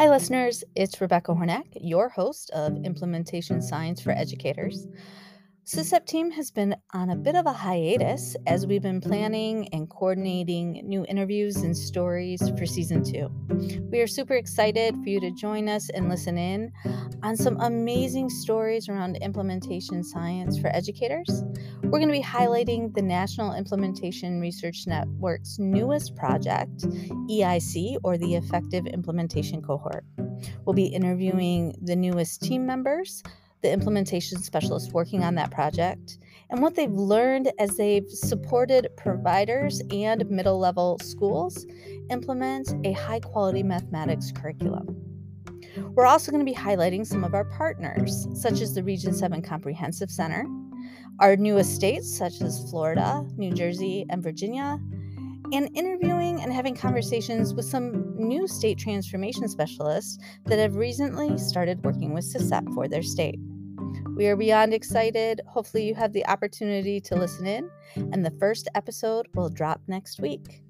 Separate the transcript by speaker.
Speaker 1: Hi, listeners. It's Rebecca Hornack, your host of Implementation Science for Educators. SISEP team has been on a bit of a hiatus as we've been planning and coordinating new interviews and stories for season two. We are super excited for you to join us and listen in on some amazing stories around implementation science for educators. We're going to be highlighting the National Implementation Research Network's newest project, EIC, or the Effective Implementation Cohort. We'll be interviewing the newest team members the implementation specialists working on that project, and what they've learned as they've supported providers and middle level schools implement a high quality mathematics curriculum. We're also going to be highlighting some of our partners, such as the Region 7 Comprehensive Center, our newest states, such as Florida, New Jersey, and Virginia, and interviewing and having conversations with some new state transformation specialists that have recently started working with SISEP for their state. We are beyond excited. Hopefully, you have the opportunity to listen in, and the first episode will drop next week.